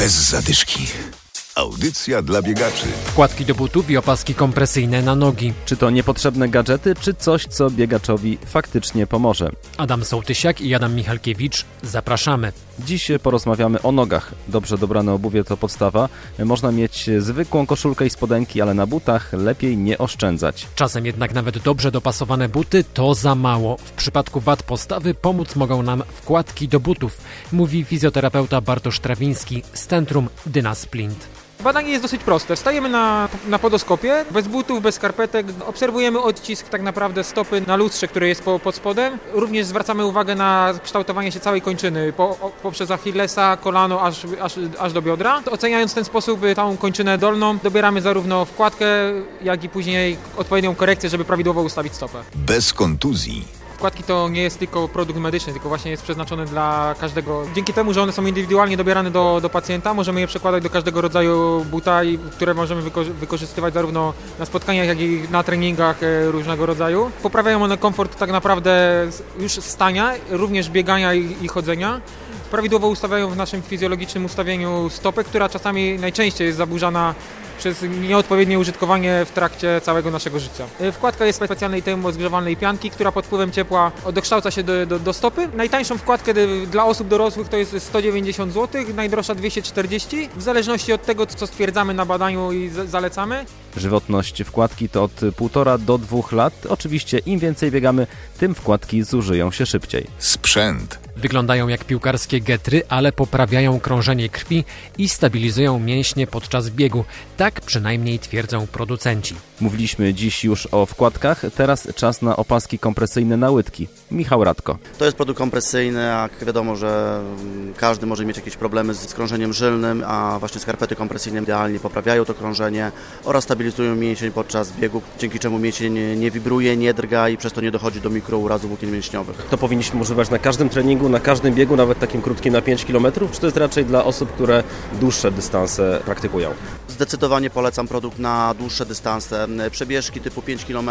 Bez zadyszki. Audycja dla biegaczy. Wkładki do butów i opaski kompresyjne na nogi. Czy to niepotrzebne gadżety, czy coś, co biegaczowi faktycznie pomoże? Adam Sołtysiak i Adam Michalkiewicz. Zapraszamy. Dziś porozmawiamy o nogach. Dobrze dobrane obuwie to podstawa. Można mieć zwykłą koszulkę i spodenki, ale na butach lepiej nie oszczędzać. Czasem jednak nawet dobrze dopasowane buty to za mało. W przypadku wad postawy pomóc mogą nam wkładki do butów, mówi fizjoterapeuta Bartosz Trawiński z Centrum Dynasplint. Badanie jest dosyć proste. Stajemy na, na podoskopie, bez butów, bez skarpetek. Obserwujemy odcisk tak naprawdę stopy na lustrze, które jest po, pod spodem. Również zwracamy uwagę na kształtowanie się całej kończyny, po, poprzez Achillesa, kolano, aż, aż, aż do biodra. Oceniając w ten sposób całą kończynę dolną, dobieramy zarówno wkładkę, jak i później odpowiednią korekcję, żeby prawidłowo ustawić stopę. Bez kontuzji. Wkładki to nie jest tylko produkt medyczny, tylko właśnie jest przeznaczony dla każdego. Dzięki temu, że one są indywidualnie dobierane do, do pacjenta, możemy je przekładać do każdego rodzaju buta, które możemy wyko wykorzystywać zarówno na spotkaniach, jak i na treningach e, różnego rodzaju. Poprawiają one komfort tak naprawdę już stania, również biegania i, i chodzenia prawidłowo ustawiają w naszym fizjologicznym ustawieniu stopę, która czasami najczęściej jest zaburzana przez nieodpowiednie użytkowanie w trakcie całego naszego życia. E, wkładka jest specjalnej termozgrzewalnej pianki, która pod wpływem ciepła dokształca się do, do, do stopy. Najtańszą wkładkę dla osób dorosłych to jest 190 zł, najdroższa 240, w zależności od tego, co stwierdzamy na badaniu i zalecamy. Żywotność wkładki to od 1,5 do 2 lat. Oczywiście im więcej biegamy, tym wkładki zużyją się szybciej. Sprzęt. Wyglądają jak piłkarskie getry, ale poprawiają krążenie krwi i stabilizują mięśnie podczas biegu. Tak przynajmniej twierdzą producenci. Mówiliśmy dziś już o wkładkach, teraz czas na opaski kompresyjne na łydki. Michał Radko. To jest produkt kompresyjny, jak wiadomo, że mm, każdy może mieć jakieś problemy z krążeniem żylnym, a właśnie skarpety kompresyjne idealnie poprawiają to krążenie oraz stabilizują mięsień podczas biegu, dzięki czemu mięsień nie, nie wibruje, nie drga i przez to nie dochodzi do mikrourazów włókien mięśniowych. To powinniśmy używać na każdym treningu, na każdym biegu, nawet takim krótkim na 5 km, czy to jest raczej dla osób, które dłuższe dystanse praktykują? Zdecydowanie polecam produkt na dłuższe dystanse. Przebieżki typu 5 km,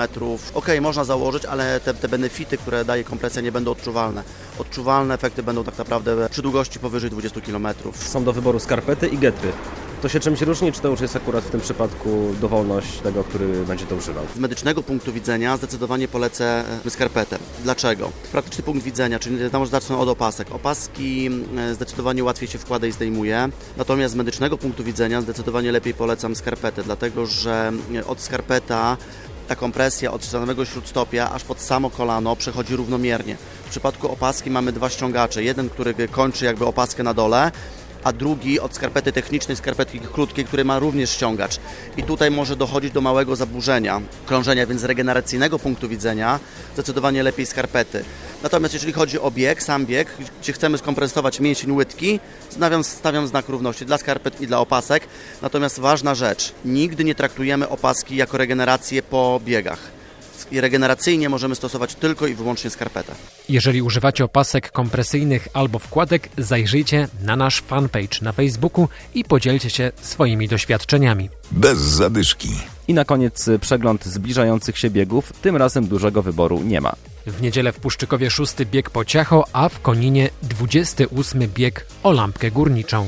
ok, można założyć, ale te, te benefity, które daje kompresja nie będą odczuwalne. Odczuwalne efekty będą tak naprawdę przy długości powyżej 20 km. Są do wyboru skarpety i getry. To się czymś różni, czy to już jest akurat w tym przypadku dowolność tego, który będzie to używał? Z medycznego punktu widzenia zdecydowanie polecę e, skarpetę. Dlaczego? Praktyczny punkt widzenia, czyli tam może zacznę od opasek. Opaski e, zdecydowanie łatwiej się wkłada i zdejmuje, natomiast z medycznego punktu widzenia zdecydowanie lepiej polecam skarpetę, dlatego że e, od skarpeta ta kompresja od samego śródstopia aż pod samo kolano przechodzi równomiernie. W przypadku opaski mamy dwa ściągacze. Jeden, który kończy jakby opaskę na dole, a drugi od skarpety technicznej, skarpetki krótkiej, który ma również ściągacz. I tutaj może dochodzić do małego zaburzenia krążenia, więc z regeneracyjnego punktu widzenia zdecydowanie lepiej skarpety. Natomiast jeżeli chodzi o bieg, sam bieg, gdzie chcemy skompresować mięsień łydki, stawiam, stawiam znak równości dla skarpet i dla opasek. Natomiast ważna rzecz, nigdy nie traktujemy opaski jako regenerację po biegach i regeneracyjnie możemy stosować tylko i wyłącznie skarpetę. Jeżeli używacie opasek kompresyjnych albo wkładek, zajrzyjcie na nasz fanpage na Facebooku i podzielcie się swoimi doświadczeniami. Bez zadyszki. I na koniec przegląd zbliżających się biegów. Tym razem dużego wyboru nie ma. W niedzielę w Puszczykowie szósty bieg po Ciacho, a w Koninie 28 bieg o lampkę górniczą.